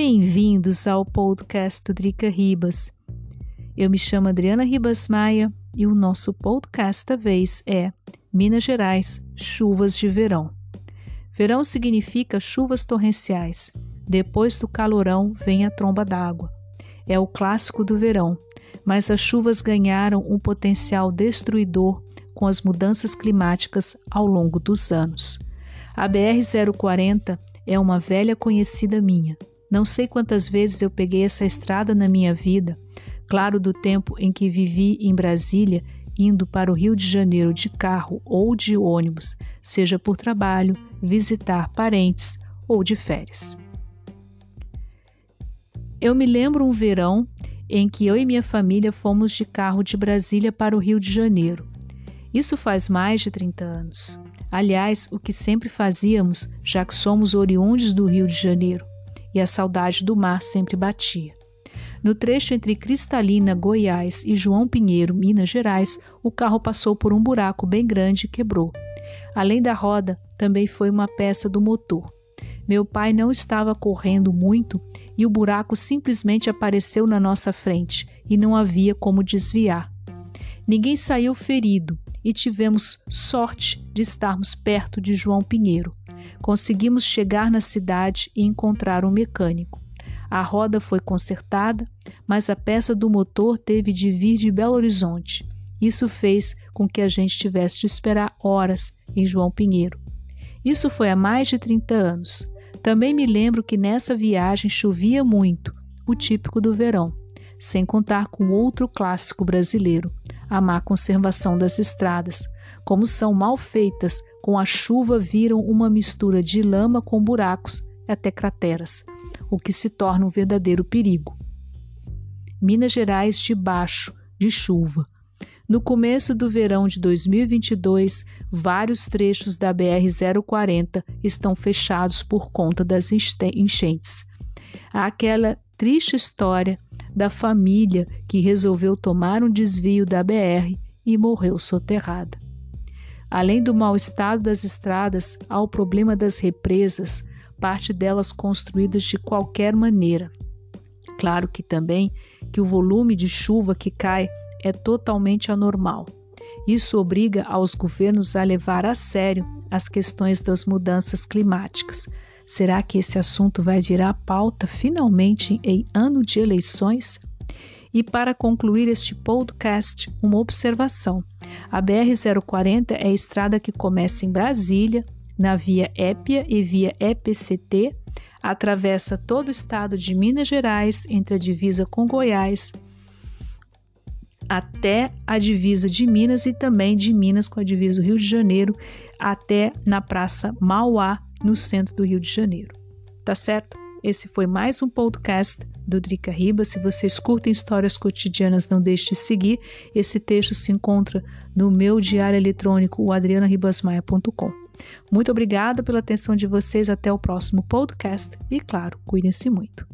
Bem-vindos ao podcast do Drica Ribas. Eu me chamo Adriana Ribas Maia e o nosso podcast da vez é Minas Gerais, chuvas de verão. Verão significa chuvas torrenciais. Depois do calorão vem a tromba d'água. É o clássico do verão, mas as chuvas ganharam um potencial destruidor com as mudanças climáticas ao longo dos anos. A BR-040 é uma velha conhecida minha. Não sei quantas vezes eu peguei essa estrada na minha vida, claro, do tempo em que vivi em Brasília, indo para o Rio de Janeiro de carro ou de ônibus, seja por trabalho, visitar parentes ou de férias. Eu me lembro um verão em que eu e minha família fomos de carro de Brasília para o Rio de Janeiro. Isso faz mais de 30 anos. Aliás, o que sempre fazíamos, já que somos oriundos do Rio de Janeiro, e a saudade do mar sempre batia. No trecho entre Cristalina, Goiás e João Pinheiro, Minas Gerais, o carro passou por um buraco bem grande e quebrou. Além da roda, também foi uma peça do motor. Meu pai não estava correndo muito e o buraco simplesmente apareceu na nossa frente e não havia como desviar. Ninguém saiu ferido e tivemos sorte de estarmos perto de João Pinheiro. Conseguimos chegar na cidade e encontrar um mecânico. A roda foi consertada, mas a peça do motor teve de vir de Belo Horizonte. Isso fez com que a gente tivesse de esperar horas em João Pinheiro. Isso foi há mais de 30 anos. Também me lembro que nessa viagem chovia muito, o típico do verão, sem contar com outro clássico brasileiro, a má conservação das estradas. Como são mal feitas, com a chuva viram uma mistura de lama com buracos e até crateras, o que se torna um verdadeiro perigo. Minas Gerais debaixo de chuva. No começo do verão de 2022, vários trechos da BR-040 estão fechados por conta das enchentes. Há aquela triste história da família que resolveu tomar um desvio da BR e morreu soterrada. Além do mau estado das estradas, há o problema das represas, parte delas construídas de qualquer maneira. Claro que também que o volume de chuva que cai é totalmente anormal. Isso obriga aos governos a levar a sério as questões das mudanças climáticas. Será que esse assunto vai virar pauta finalmente em ano de eleições? E para concluir este podcast, uma observação. A BR-040 é a estrada que começa em Brasília, na via Épia e via EPCT, atravessa todo o estado de Minas Gerais entre a divisa com Goiás até a divisa de Minas e também de Minas com a divisa do Rio de Janeiro até na Praça Mauá, no centro do Rio de Janeiro. Tá certo? Esse foi mais um podcast do Drica Riba. Se vocês curtem histórias cotidianas, não deixe de seguir. Esse texto se encontra no meu diário eletrônico, o adrianaribasmaia.com. Muito obrigada pela atenção de vocês. Até o próximo podcast. E, claro, cuidem-se muito.